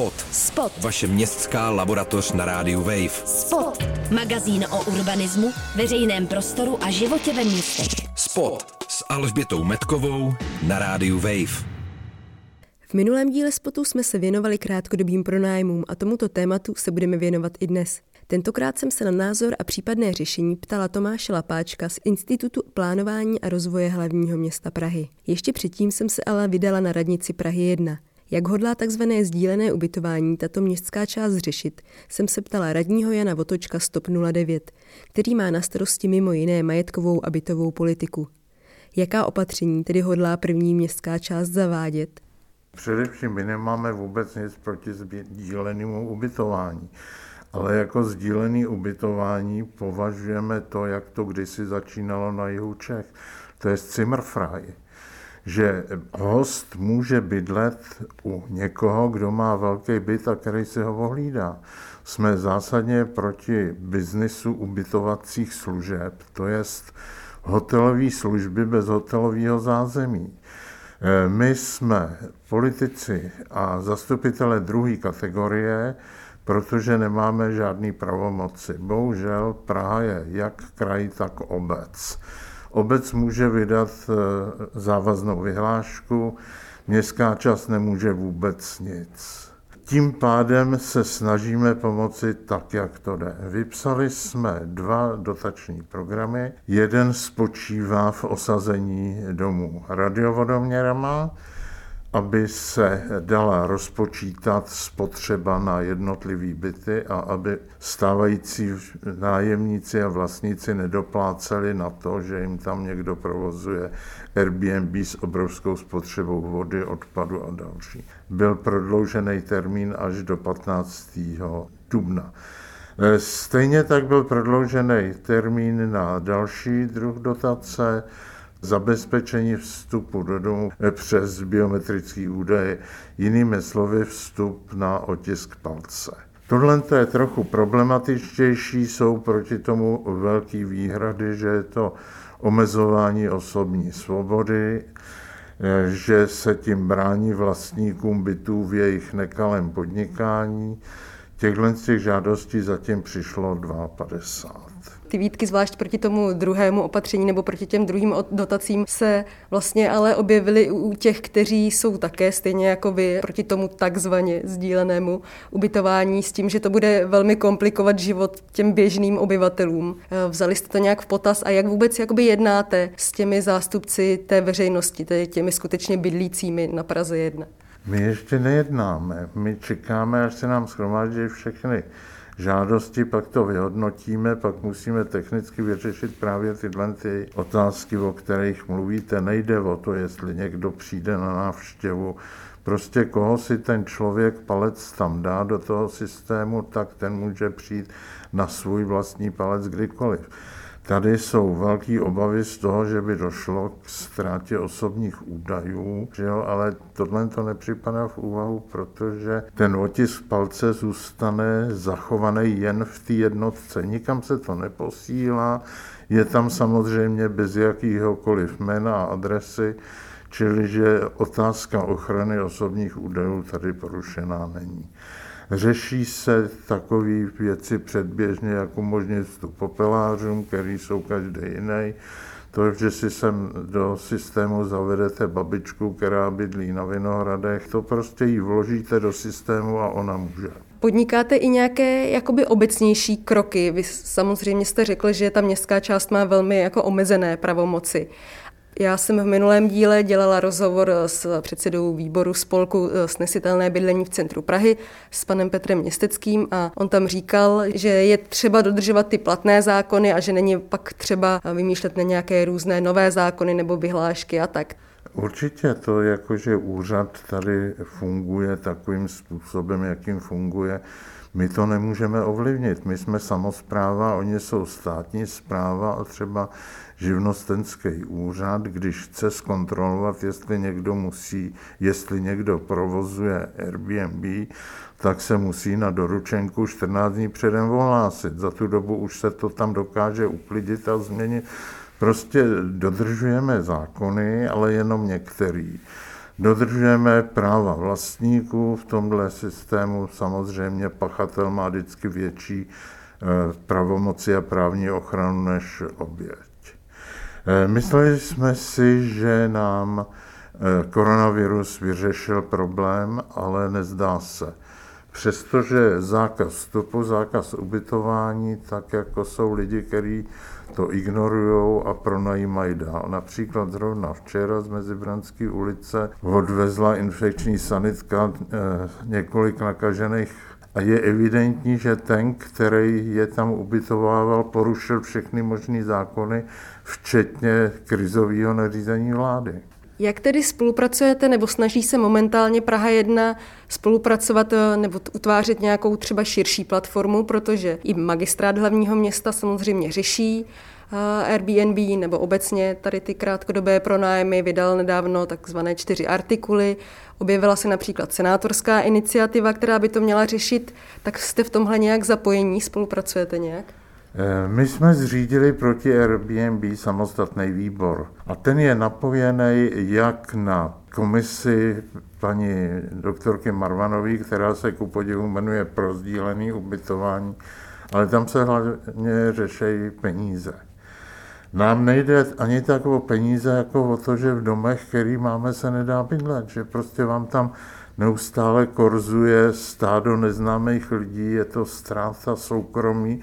Spot. Spot. Vaše městská laboratoř na rádiu Wave. Spot. Magazín o urbanismu, veřejném prostoru a životě ve městech. Spot s Alžbětou Metkovou na rádiu Wave. V minulém díle spotu jsme se věnovali krátkodobým pronájmům a tomuto tématu se budeme věnovat i dnes. Tentokrát jsem se na názor a případné řešení ptala Tomáše Lapáčka z Institutu plánování a rozvoje hlavního města Prahy. Ještě předtím jsem se ale vydala na radnici Prahy 1. Jak hodlá tzv. sdílené ubytování tato městská část řešit, jsem se ptala radního Jana Votočka Stop 09, který má na starosti mimo jiné majetkovou a bytovou politiku. Jaká opatření tedy hodlá první městská část zavádět? Především my nemáme vůbec nic proti sdílenému ubytování. Ale jako sdílený ubytování považujeme to, jak to kdysi začínalo na jihu Čech. To je Zimmerfrei že host může bydlet u někoho, kdo má velký byt a který si ho ohlídá. Jsme zásadně proti biznisu ubytovacích služeb, to je hotelové služby bez hotelového zázemí. Eh, my jsme politici a zastupitele druhé kategorie, protože nemáme žádný pravomoci. Bohužel Praha je jak kraj, tak obec. Obec může vydat eh, závaznou vyhlášku, městská část nemůže vůbec nic. Tím pádem se snažíme pomoci tak, jak to jde. Vypsali jsme dva dotační programy. Jeden spočívá v osazení domů radiovodoměrama, aby se dala rozpočítat spotřeba na jednotlivý byty a aby stávající nájemníci a vlastníci nedopláceli na to, že jim tam někdo provozuje Airbnb s obrovskou spotřebou vody, odpadu a další. Byl prodloužený termín až do 15. dubna. Stejně tak byl prodloužený termín na další druh dotace, zabezpečení vstupu do domu přes biometrický údaje, jinými slovy vstup na otisk palce. Tohle je trochu problematičtější, jsou proti tomu velký výhrady, že je to omezování osobní svobody, že se tím brání vlastníkům bytů v jejich nekalém podnikání. Těchto těch žádostí zatím přišlo 52 ty výtky, zvlášť proti tomu druhému opatření nebo proti těm druhým dotacím, se vlastně ale objevily u těch, kteří jsou také stejně jako vy proti tomu takzvaně sdílenému ubytování s tím, že to bude velmi komplikovat život těm běžným obyvatelům. Eh, vzali jste to nějak v potaz a jak vůbec jakoby jednáte s těmi zástupci té veřejnosti, tedy těmi skutečně bydlícími na Praze 1? My ještě nejednáme. My čekáme, až se nám schromáždí všechny žádosti, pak to vyhodnotíme, pak musíme technicky vyřešit právě tyhle ty otázky, o kterých mluvíte. Nejde o to, jestli někdo přijde na návštěvu, prostě koho si ten člověk palec tam dá do toho systému, tak ten může přijít na svůj vlastní palec kdykoliv. Tady jsou velké obavy z toho, že by došlo k ztrátě osobních údajů, že jo, ale tohle to nepřipadá v úvahu, protože ten otisk palce zůstane zachovaný jen v té jednotce. Nikam se to neposílá, je tam samozřejmě bez jakýhokoliv jména a adresy, čili že otázka ochrany osobních údajů tady porušená není. Řeší se takové věci předběžně, jako umožnit vstup popelářům, který jsou každý jiný. To, že si sem do systému zavedete babičku, která bydlí na Vinohradech, to prostě ji vložíte do systému a ona může. Podnikáte i nějaké jakoby obecnější kroky? Vy samozřejmě jste řekl, že ta městská část má velmi jako omezené pravomoci. Já jsem v minulém díle dělala rozhovor s předsedou výboru spolku eh, Snesitelné bydlení v centru Prahy s panem Petrem Městeckým a on tam říkal, že je třeba dodržovat ty platné zákony a že není pak třeba vymýšlet na nějaké různé nové zákony nebo vyhlášky a tak. Určitě to, jakože úřad tady funguje takovým způsobem, jakým funguje, my to nemůžeme ovlivnit. My jsme samozpráva, oni jsou státní zpráva a třeba živnostenský úřad, když chce zkontrolovat, jestli někdo musí, jestli někdo provozuje Airbnb, tak se musí na doručenku 14 dní předem ohlásit. Za tu dobu už se to tam dokáže uklidit a změnit. Prostě dodržujeme zákony, ale jenom některý. Dodržujeme práva vlastníků v tomhle systému. Samozřejmě pachatel má vždycky větší eh, pravomoci a právní ochranu než oběť. Eh, mysleli jsme si, že nám eh, koronavirus vyřešil problém, ale nezdá se. Přestože zákaz vstupu, zákaz ubytování, tak jako jsou lidi, kteří to ignorují a pronajímají dál. Například zrovna včera z Mezibranské ulice odvezla infekční sanitka eh, několik nakažených a je evidentní, že ten, který je tam ubytovával, porušil všechny možné zákony, včetně krizového nařízení vlády. Jak tedy spolupracujete nebo snaží se momentálně Praha 1 spolupracovat eh, nebo utvářet nějakou třeba širší platformu, protože i magistrát hlavního města samozřejmě řeší eh, Airbnb nebo obecně tady ty krátkodobé pronájmy vydal nedávno takzvané čtyři artikuly. Objevila se například senátorská iniciativa, která by to měla řešit. Tak jste v tomhle nějak zapojení? Spolupracujete nějak? Eh, my jsme zřídili proti Airbnb samostatný výbor a ten je napojený jak na komisi paní doktorky Marvanové, která se ku podivu jmenuje pro sdílený ubytování, ale tam se hlavně řeší peníze. Nám nejde ani tak o peníze, jako o to, že v domech, který máme, se nedá bydlet, že prostě vám tam neustále korzuje stádo neznámých lidí, je to ztráta soukromí,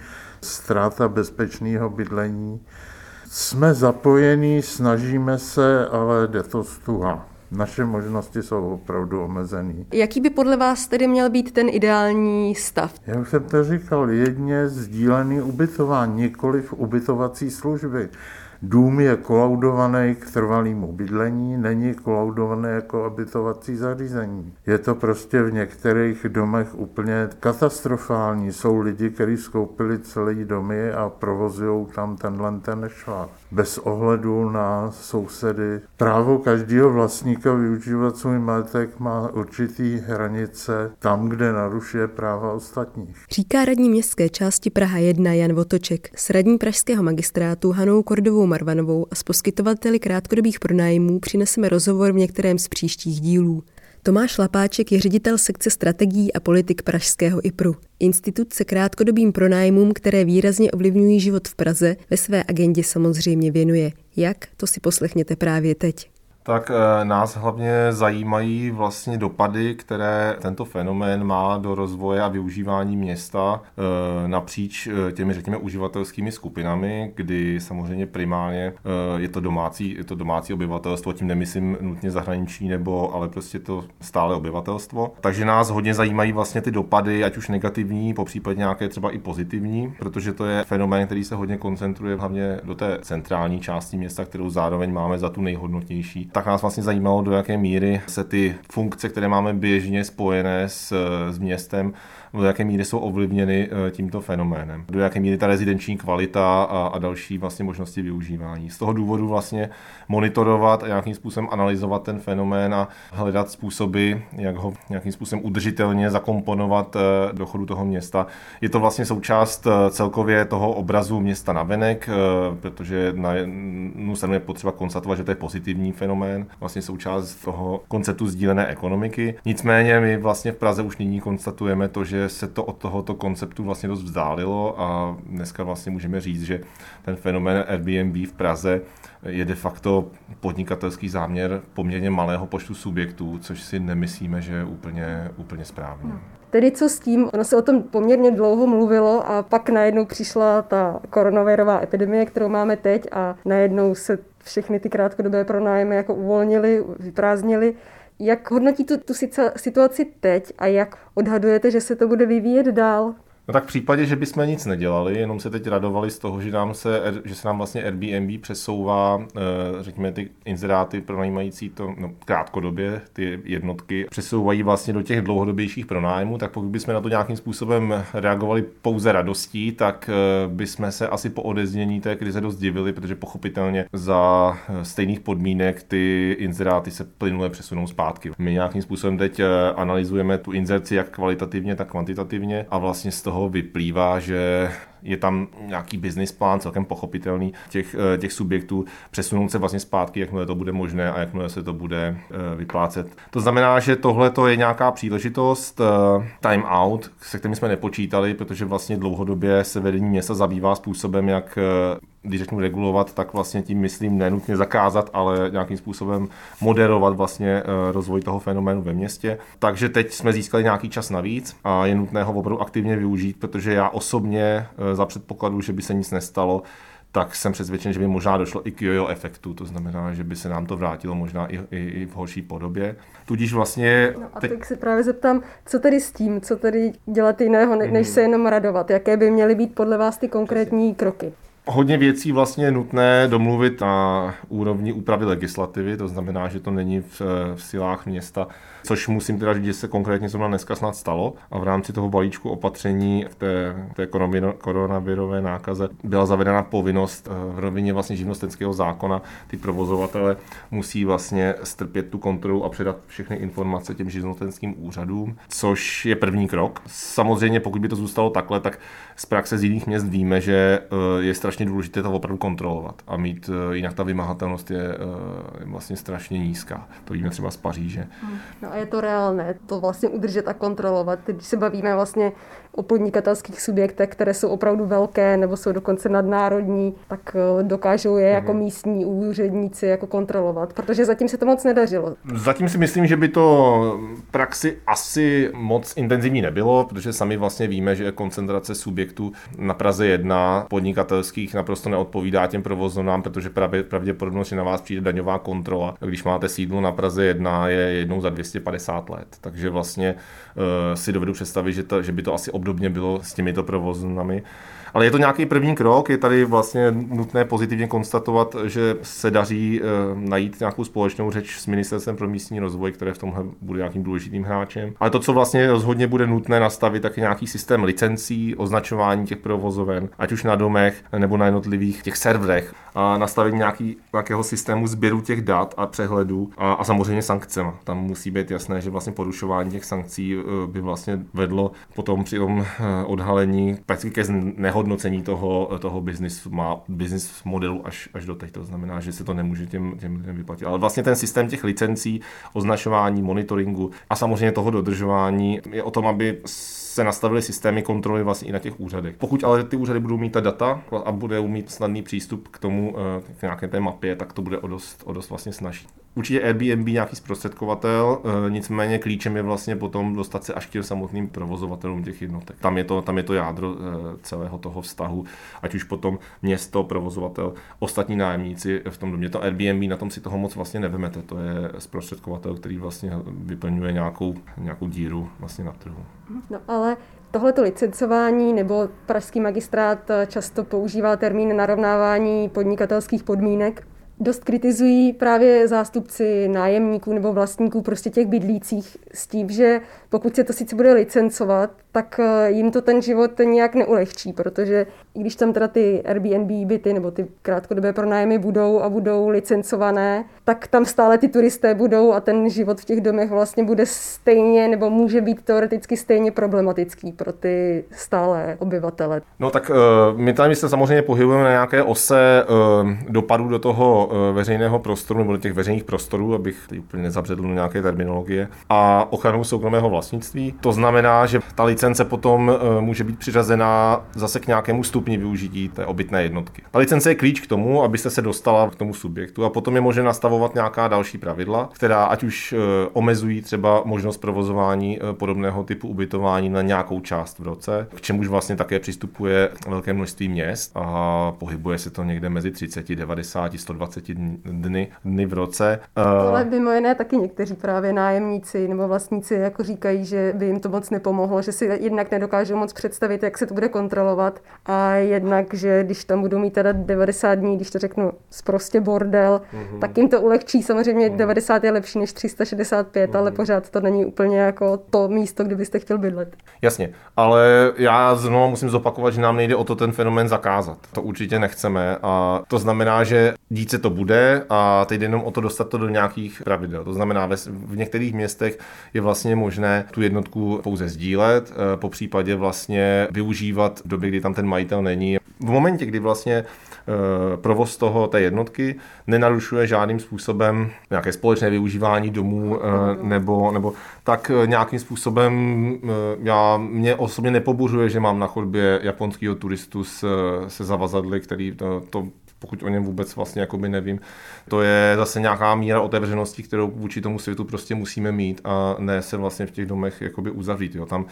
ztráta bezpečného bydlení. Jsme zapojení, snažíme se, ale jde to stuha. Naše možnosti jsou opravdu omezené. Jaký by podle vás tedy měl být ten ideální stav? Já už jsem to říkal, jedně sdílený ubytování, nikoli v ubytovací služby. Dům je kolaudovaný k trvalému bydlení, není kolaudovaný jako obytovací zařízení. Je to prostě v některých domech úplně katastrofální. Jsou lidi, kteří skoupili celý domy a provozují tam tenhle ten švár. Bez ohledu na sousedy. Právo každého vlastníka využívat svůj majetek má určitý hranice tam, kde narušuje práva ostatních. Říká radní městské části Praha 1 Jan Votoček s radní pražského magistrátu Hanou Kordovou Marvanovou a s poskytovateli krátkodobých pronájmů přineseme rozhovor v některém z příštích dílů. Tomáš Lapáček je ředitel sekce strategií a politik Pražského IPRu. Institut se krátkodobým pronájmům, které výrazně ovlivňují život v Praze, ve své agendě samozřejmě věnuje. Jak, to si poslechněte právě teď tak eh, nás hlavně zajímají vlastně dopady, které tento fenomén má do rozvoje a využívání města eh, napříč eh, těmi, řekněme, uživatelskými skupinami, kdy samozřejmě primárně je to domácí, je to domácí obyvatelstvo, tím nemyslím nutně zahraniční nebo, ale prostě to stále obyvatelstvo. Takže nás hodně zajímají vlastně ty dopady, ať už negativní, po případě nějaké třeba i pozitivní, protože to je fenomén, který se hodně koncentruje hlavně do té centrální části města, kterou zároveň máme za tu nejhodnotnější tak nás vlastně zajímalo, do jaké míry se ty funkce, které máme běžně spojené s, s městem, do jaké míry jsou ovlivněny eh, tímto fenoménem, do jaké míry ta rezidenční kvalita a, a další vlastně možnosti využívání. Z toho důvodu vlastně monitorovat a nějakým způsobem analyzovat ten fenomén a hledat způsoby, jak ho nějakým způsobem udržitelně zakomponovat eh, do chodu toho města. Je to vlastně součást eh, celkově toho obrazu města na venek, protože na jednu stranu je potřeba konstatovat, že to je pozitivní fenomén, vlastně součást toho konceptu sdílené ekonomiky. Nicméně my vlastně v Praze už nyní konstatujeme to, že že se to od tohoto konceptu vlastně dost vzdálilo a dneska vlastně můžeme říct, že ten fenomén Airbnb v Praze je de facto podnikatelský záměr poměrně malého počtu subjektů, což si nemyslíme, že je úplně, úplně správně. Hmm. Tedy co s tím? Ono se o tom poměrně dlouho mluvilo a pak najednou přišla ta koronavirová epidemie, kterou máme teď a najednou se všechny ty krátkodobé pronájmy jako uvolnili, vyprázdnili. Jak hodnotíte tu situaci teď a jak odhadujete, že se to bude vyvíjet dál? No tak v případě, že bychom nic nedělali, jenom se teď radovali z toho, že, nám se, že se nám vlastně Airbnb přesouvá, eh, řekněme, ty inzeráty pronajímající to no, krátkodobě, ty jednotky, přesouvají vlastně do těch dlouhodobějších pronájmů, tak pokud bychom na to nějakým způsobem reagovali pouze radostí, tak eh, bychom se asi po odeznění té krize dost divili, protože pochopitelně za eh, stejných podmínek ty inzeráty se plynule přesunou zpátky. My nějakým způsobem teď analyzujeme tu inzerci jak kvalitativně, tak kvantitativně a vlastně z toho toho vyplývá, že je tam nějaký business plán, celkem pochopitelný těch, eh, těch subjektů, přesunout se vlastně zpátky, jakmile to bude možné a jakmile se to bude vyplácet. To znamená, že tohle to je nějaká příležitost, time out, se kterým jsme nepočítali, protože vlastně dlouhodobě se vedení města zabývá způsobem, jak když řeknu regulovat, tak vlastně tím myslím nenutně zakázat, ale nějakým způsobem moderovat vlastně eh, rozvoj toho fenoménu ve městě. Takže teď jsme získali nějaký čas navíc a je nutné ho opravdu aktivně využít, protože já osobně eh, za předpokladu, že by se nic nestalo, tak jsem přesvědčen, že by možná došlo i k jojo efektu, to znamená, že by se nám to vrátilo možná i, i, i v horší podobě. Tudíž vlastně... No a teď... tak se právě zeptám, co tedy s tím, co tedy dělat jiného, než hmm. se jenom radovat, jaké by měly být podle vás ty konkrétní kroky? hodně věcí vlastně je nutné domluvit na úrovni úpravy legislativy, to znamená, že to není v, v silách města což musím teda říct, že se konkrétně zrovna dneska snad stalo. A v rámci toho balíčku opatření v té, té koronavirové nákaze byla zavedena povinnost eh, v rovině vlastně živnostenského zákona. Ty provozovatele musí vlastně strpět tu kontrolu a předat všechny informace těm živnostenským úřadům, což je první krok. Samozřejmě, pokud by to zůstalo takhle, tak z praxe z jiných měst víme, že eh, je strašně důležité to opravdu kontrolovat a mít, eh, jinak ta vymahatelnost je vlastně strašně nízká. To víme třeba z Paříže. No je to reálné to vlastně udržet a kontrolovat. Když se bavíme vlastně o podnikatelských subjektech, které jsou opravdu velké nebo jsou dokonce nadnárodní, tak eh, dokážou je jako mhm. místní úředníci jako kontrolovat, protože zatím se to moc nedařilo. Zatím si myslím, že by to praxi asi moc intenzivní nebylo, protože sami vlastně víme, že koncentrace subjektů na Praze 1 podnikatelských naprosto neodpovídá těm provozovnám, protože pravdě, pravděpodobnost, že na vás přijde daňová kontrola, když máte sídlo na Praze 1, je jednou za 250 let. Takže vlastně uh, si dovedu představit, že, to, že by to asi obdobně bylo s těmito provoznami. Ale je to nějaký první krok, je tady vlastně nutné pozitivně konstatovat, že se daří eh, najít nějakou společnou řeč s Ministerstvem pro místní rozvoj, které v tomhle bude nějakým důležitým hráčem. Ale to, co vlastně rozhodně bude nutné nastavit, tak je nějaký systém licencí, označování těch provozoven, ať už na domech nebo na jednotlivých těch serverech a nastavení nějaký, nějakého systému sběru těch dat a přehledu a, a samozřejmě sankcema. Tam musí být jasné, že vlastně porušování těch sankcí eh, by vlastně vedlo potom při tom eh, odhalení prakticky ke nehodnocení toho, toho business, má, business modelu až, až do teď. To znamená, že se to nemůže těm, těm, těm vyplatit. Ale vlastně ten systém těch licencí, označování, monitoringu a samozřejmě toho dodržování je o tom, aby se nastavily systémy kontroly vlastně i na těch úřadech. Pokud ale ty úřady budou mít ta data a budou mít snadný přístup k tomu, eh, k nějaké té mapě, tak to bude o dost, o dost vlastně snažší. Určitě Airbnb nějaký zprostředkovatel, eh, nicméně klíčem je vlastně potom dostat se až k těm samotným provozovatelům těch jednotek. Tam je to, tam je to jádro eh, celého toho vztahu, ať už potom město, provozovatel, ostatní nájemníci v tom domě. To Airbnb na tom si toho moc vlastně nevemete, to je zprostředkovatel, který vlastně vyplňuje nějakou, nějakou díru vlastně na trhu. No ale Tohleto licencování nebo pražský magistrát často používá termín narovnávání podnikatelských podmínek dost kritizují právě zástupci nájemníků nebo vlastníků prostě těch bydlících s tím, že pokud se to sice bude licencovat, tak eh, jim to ten život nějak neulehčí, protože i když tam teda ty Airbnb byty nebo ty krátkodobé pronájmy budou a budou licencované, tak tam stále ty turisté budou a ten život v těch domech vlastně bude stejně nebo může být teoreticky stejně problematický pro ty stále obyvatele. No tak uh, my tady se samozřejmě pohybujeme na nějaké ose uh, dopadů do toho veřejného prostoru nebo do těch veřejných prostorů, abych úplně nezabředl do nějaké terminologie, a ochranu soukromého vlastnictví. To znamená, že ta licence potom eh, může být přiřazená zase k nějakému stupni využití té obytné jednotky. Ta licence je klíč k tomu, abyste se dostala k tomu subjektu a potom je možné nastavovat nějaká další pravidla, která ať už eh, omezují třeba možnost provozování eh, podobného typu ubytování na nějakou část v roce, k čemuž vlastně také přistupuje velké množství měst a pohybuje se to někde mezi 30, 90, 120 dny, dny v roce. Ale mimo jiné taky někteří právě nájemníci nebo vlastníci jako říkají, že by jim to moc nepomohlo, že si jednak nedokážou moc představit, jak se to bude kontrolovat a jednak, že když tam budou mít teda 90 dní, když to řeknu prostě bordel, mm-hmm. tak jim to ulehčí. Samozřejmě mm-hmm. 90 je lepší než 365, mm-hmm. ale pořád to není úplně jako to místo, kde byste chtěl bydlet. Jasně, ale já znovu musím zopakovat, že nám nejde o to ten fenomén zakázat. To určitě nechceme a to znamená, že dít se to bude a teď jenom o to dostat to do nějakých pravidel. To znamená, v některých městech je vlastně možné tu jednotku pouze sdílet, po případě vlastně využívat v době, kdy tam ten majitel není. V momentě, kdy vlastně provoz toho té jednotky nenarušuje žádným způsobem nějaké společné využívání domů nebo, nebo tak nějakým způsobem já mě osobně nepobuřuje, že mám na chodbě japonského turistu se, se zavazadly, který to, to pokud o něm vůbec vlastně jakoby nevím. To je zase nějaká míra otevřenosti, kterou vůči tomu světu prostě musíme mít a ne se vlastně v těch domech jakoby uzavřít. Jo. Tam uh,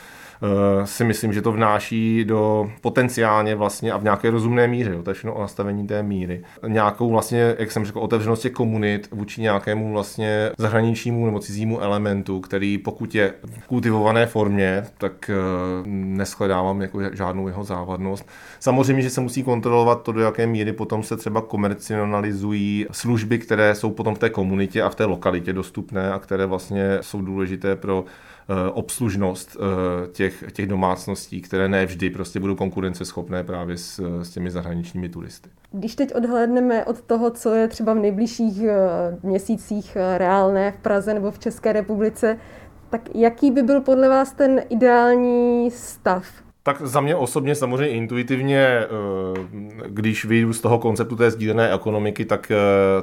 si myslím, že to vnáší do potenciálně vlastně a v nějaké rozumné míře, jo. to je všechno o nastavení té míry. Nějakou vlastně, jak jsem řekl, otevřenost těch komunit vůči nějakému vlastně zahraničnímu nebo cizímu elementu, který pokud je v kultivované formě, tak uh, neshledávám jako žádnou jeho závadnost. Samozřejmě, že se musí kontrolovat to, do jaké míry potom se třeba komercionalizují služby, které jsou potom v té komunitě a v té lokalitě dostupné a které vlastně jsou důležité pro eh, obslužnost eh, těch, těch domácností, které ne vždy prostě budou konkurenceschopné právě s, s těmi zahraničními turisty. Když teď odhlédneme od toho, co je třeba v nejbližších eh, měsících reálné v Praze nebo v České republice, tak jaký by byl podle vás ten ideální stav tak za mě osobně samozřejmě intuitivně, eh, když vyjdu z toho konceptu té sdílené ekonomiky, tak, eh,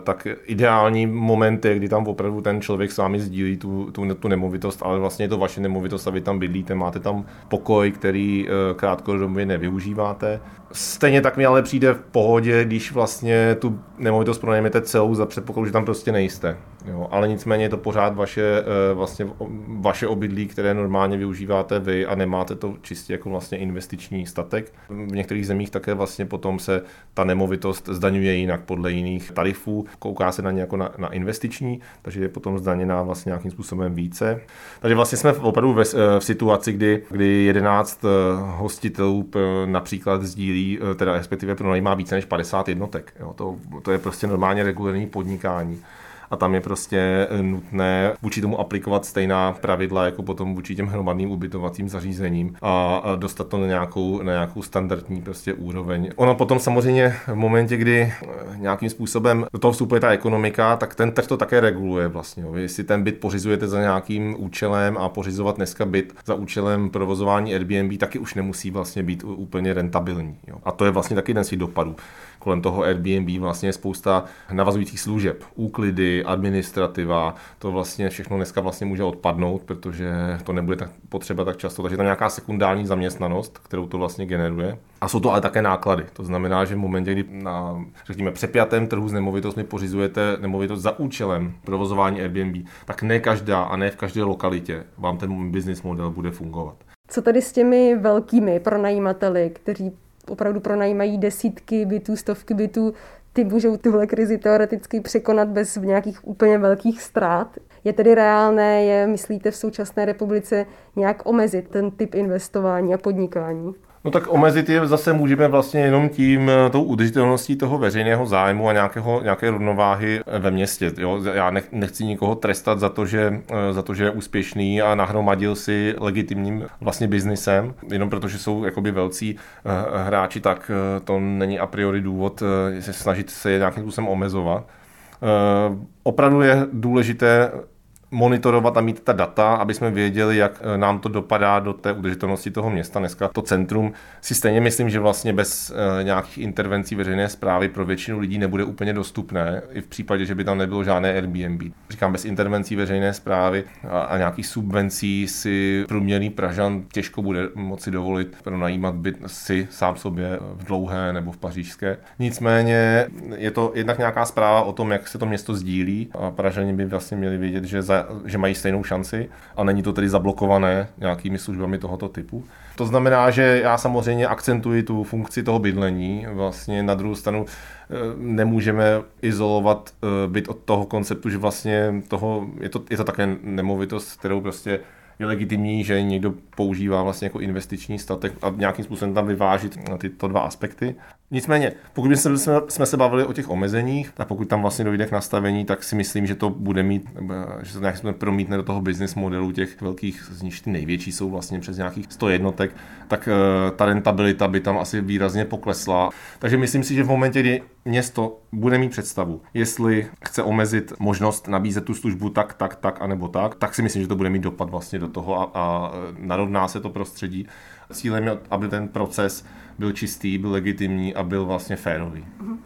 tak ideální moment je, kdy tam opravdu ten člověk s vámi sdílí tu, tu, tu nemovitost, ale vlastně je to vaše nemovitost a vy tam bydlíte, máte tam pokoj, který eh, krátkodobě nevyužíváte. Stejně tak mi ale přijde v pohodě, když vlastně tu nemovitost pronajmete celou za předpokladu, že tam prostě nejste. Jo, ale nicméně je to pořád vaše, vlastně vaše obydlí, které normálně využíváte vy a nemáte to čistě jako vlastně investiční statek. V některých zemích také vlastně potom se ta nemovitost zdaňuje jinak podle jiných tarifů. Kouká se na ně jako na, na investiční, takže je potom zdaněná vlastně nějakým způsobem více. Takže vlastně jsme opravdu ve, v situaci, kdy, kdy 11 eh, hostitelů například sdílí, eh, teda respektive pronajímá více než 50 jednotek. Jo, to, to je prostě normálně regulární podnikání a tam je prostě eh, nutné vůči tomu aplikovat stejná pravidla jako potom vůči těm hromadným ubytovacím zařízením a dostat to na nějakou, na nějakou standardní prostě úroveň. Ono potom samozřejmě v momentě, kdy eh, nějakým způsobem do toho vstupuje ta ekonomika, tak ten trh to také reguluje vlastně. Vy si ten byt pořizujete za nějakým účelem a pořizovat dneska byt za účelem provozování Airbnb taky už nemusí vlastně být úplně rentabilní. Jo. A to je vlastně taky jeden z dopadů kolem toho Airbnb vlastně je spousta navazujících služeb, úklidy, administrativa, to vlastně všechno dneska vlastně může odpadnout, protože to nebude tak potřeba tak často, takže je tam nějaká sekundární zaměstnanost, kterou to vlastně generuje. A jsou to ale také náklady. To znamená, že v momentě, kdy na řekněme, přepjatém trhu s nemovitostmi pořizujete nemovitost za účelem provozování Airbnb, tak ne každá a ne v každé lokalitě vám ten business model bude fungovat. Co tady s těmi velkými pronajímateli, kteří opravdu pronajímají desítky bytů, stovky bytů, ty můžou tuhle krizi teoreticky překonat bez nějakých úplně velkých ztrát. Je tedy reálné, je, myslíte, v současné republice nějak omezit ten typ investování a podnikání? No tak omezit je zase můžeme vlastně jenom tím, eh, tou udržitelností toho veřejného zájmu a nějakého, nějaké rovnováhy ve městě. Jo? Já nechci nikoho trestat za to, že, eh, za to, že je úspěšný a nahromadil si legitimním vlastně biznisem, jenom protože jsou jakoby velcí eh, hráči, tak to není a priori důvod se snažit se je nějakým způsobem omezovat. Opravdu je důležité monitorovat a mít ta data, aby jsme věděli, jak eh, nám to dopadá do té udržitelnosti toho města. Dneska to centrum si stejně myslím, že vlastně bez eh, nějakých intervencí veřejné zprávy pro většinu lidí nebude úplně dostupné, i v případě, že by tam nebylo žádné Airbnb. Říkám, bez intervencí veřejné zprávy a, a nějakých subvencí si průměrný Pražan těžko bude moci dovolit pronajímat byt si sám sobě v dlouhé nebo v pařížské. Nicméně je to jednak nějaká zpráva o tom, jak se to město sdílí a Pražani by vlastně měli vědět, že za že mají stejnou šanci a není to tedy zablokované nějakými službami tohoto typu. To znamená, že já samozřejmě akcentuji tu funkci toho bydlení. Vlastně na druhou stranu eh, nemůžeme izolovat eh, byt od toho konceptu, že vlastně toho, je to, je to také nemovitost, kterou prostě je legitimní, že někdo používá vlastně jako investiční statek a nějakým způsobem tam vyvážit tyto dva aspekty. Nicméně, pokud jsme, jsme, se bavili o těch omezeních, a pokud tam vlastně dojde k nastavení, tak si myslím, že to bude mít, že to nějak promítne do toho business modelu těch velkých, z nich ty největší jsou vlastně přes nějakých 100 jednotek, tak uh, ta rentabilita by tam asi výrazně poklesla. Takže myslím si, že v momentě, kdy město bude mít představu, jestli chce omezit možnost nabízet tu službu tak, tak, tak, anebo tak, tak si myslím, že to bude mít dopad vlastně do toho a, a narovná se to prostředí. Cílem je, aby ten proces byl čistý, byl legitimní a byl vlastně férový. Uh-huh.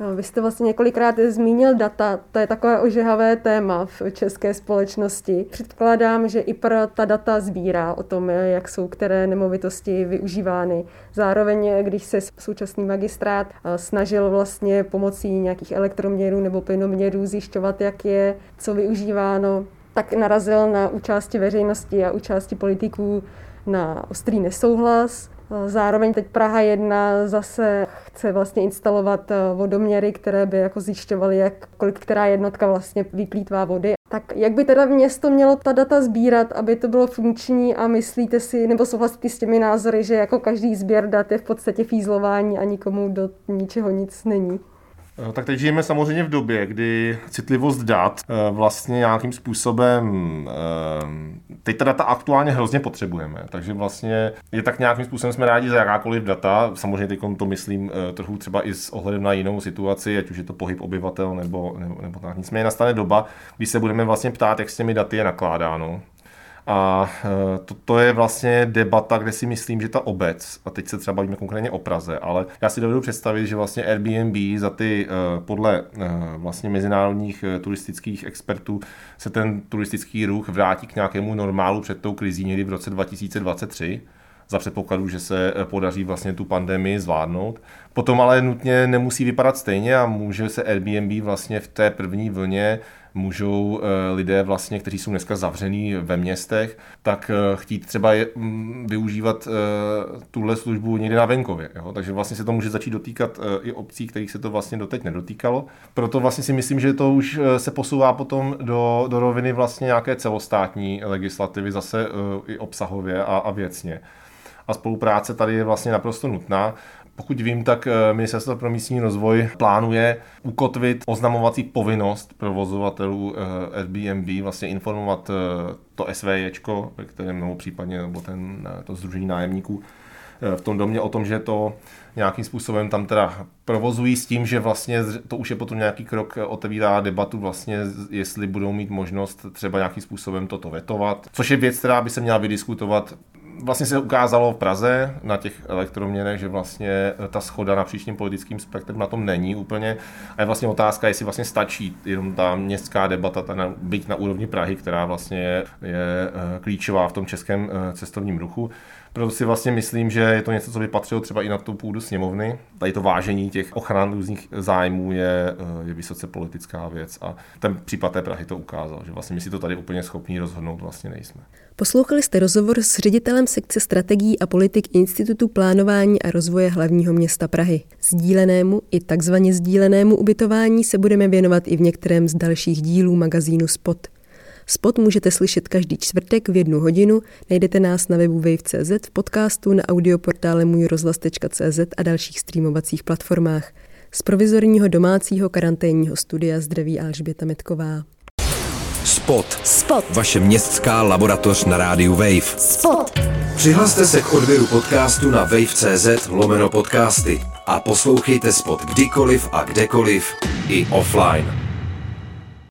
No, vy jste vlastně několikrát zmínil data, to je takové ožehavé téma v české společnosti. Předpokládám, že i pro ta data sbírá o tom, jak jsou které nemovitosti využívány. Zároveň, když se současný magistrát eh, snažil vlastně pomocí nějakých elektroměrů nebo plynoměrů zjišťovat, jak je co využíváno, tak narazil na účasti veřejnosti a účasti politiků na ostrý nesouhlas. Zároveň teď Praha 1 zase chce vlastně instalovat eh, vodoměry, které by jako zjišťovaly, jak, kolik která jednotka vlastně vyplýtvá vody. Tak jak by teda město mělo ta data sbírat, aby to bylo funkční a myslíte si, nebo souhlasíte s těmi názory, že jako každý sběr dat je v podstatě fízlování a nikomu do ničeho nic není? Eh, tak teď žijeme samozřejmě v době, kdy citlivost dat eh, vlastně nějakým způsobem, eh, teď ta data aktuálně hrozně potřebujeme, takže vlastně je tak nějakým způsobem jsme rádi za jakákoliv data, samozřejmě teď to myslím trochu třeba i s ohledem na jinou situaci, ať už je to pohyb obyvatel nebo, nebo, nebo tak. Nicméně nastane doba, kdy se budeme vlastně ptát, jak s těmi daty je nakládáno. A e, to, to je vlastně debata, kde si myslím, že ta obec, a teď se třeba bavíme konkrétně o Praze, ale já si dovedu představit, že vlastně Airbnb za ty e, podle e, vlastně mezinárodních turistických expertů se ten turistický ruch vrátí k nějakému normálu před tou krizí někdy v roce 2023 za předpokladu, že se podaří vlastně tu pandemii zvládnout. Potom ale nutně nemusí vypadat stejně a může se Airbnb vlastně v té první vlně můžou eh, lidé vlastně, kteří jsou dneska zavřený ve městech, tak eh, chtít třeba mm, využívat eh, tuhle službu někde na venkově. Jo? Takže vlastně se to může začít dotýkat i obcí, kterých se to vlastně doteď nedotýkalo. Proto vlastně si myslím, že to už se posouvá potom do, do roviny vlastně nějaké celostátní legislativy, zase i obsahově a, a věcně. A spolupráce tady je vlastně naprosto nutná. Pokud vím, tak eh, Ministerstvo pro místní rozvoj plánuje ukotvit oznamovací povinnost provozovatelů eh, Airbnb, vlastně informovat eh, to SVJčko, ve kterém nebo případně nebo ten, to združení nájemníků v tom domě o tom, že to nějakým způsobem tam teda provozují s tím, že vlastně to už je potom nějaký krok, otevírá debatu vlastně, jestli budou mít možnost třeba nějakým způsobem toto vetovat, což je věc, která by se měla vydiskutovat vlastně se ukázalo v Praze na těch elektroměrech, že vlastně ta schoda na příštím politickým spektrem na tom není úplně. A je vlastně otázka, jestli vlastně stačí jenom ta městská debata, ta na, byť na úrovni Prahy, která vlastně je, je eh, klíčová v tom českém eh, cestovním ruchu. Proto si vlastně myslím, že je to něco, co by patřilo třeba i na tu půdu sněmovny. Tady to vážení těch ochran různých zájmů je, eh, je vysoce politická věc a ten případ té Prahy to ukázal, že vlastně my si to tady úplně schopní rozhodnout vlastně nejsme. Poslouchali jste rozhovor s ředitelem sekce strategií a politik Institutu plánování a rozvoje hlavního města Prahy. Sdílenému i takzvaně sdílenému ubytování se budeme věnovat i v některém z dalších dílů magazínu Spot. Spot můžete slyšet každý čtvrtek v jednu hodinu, najdete nás na webu wave.cz, v podcastu, na audioportále můjrozhlas.cz a dalších streamovacích platformách. Z provizorního domácího karanténního studia zdraví Alžběta Metková. Spot. Spot. Vaše městská laboratoř na rádiu Wave. Spot. Přihlaste se k odběru podcastu na wave.cz lomeno podcasty a poslouchejte Spot kdykoliv a kdekoliv i offline.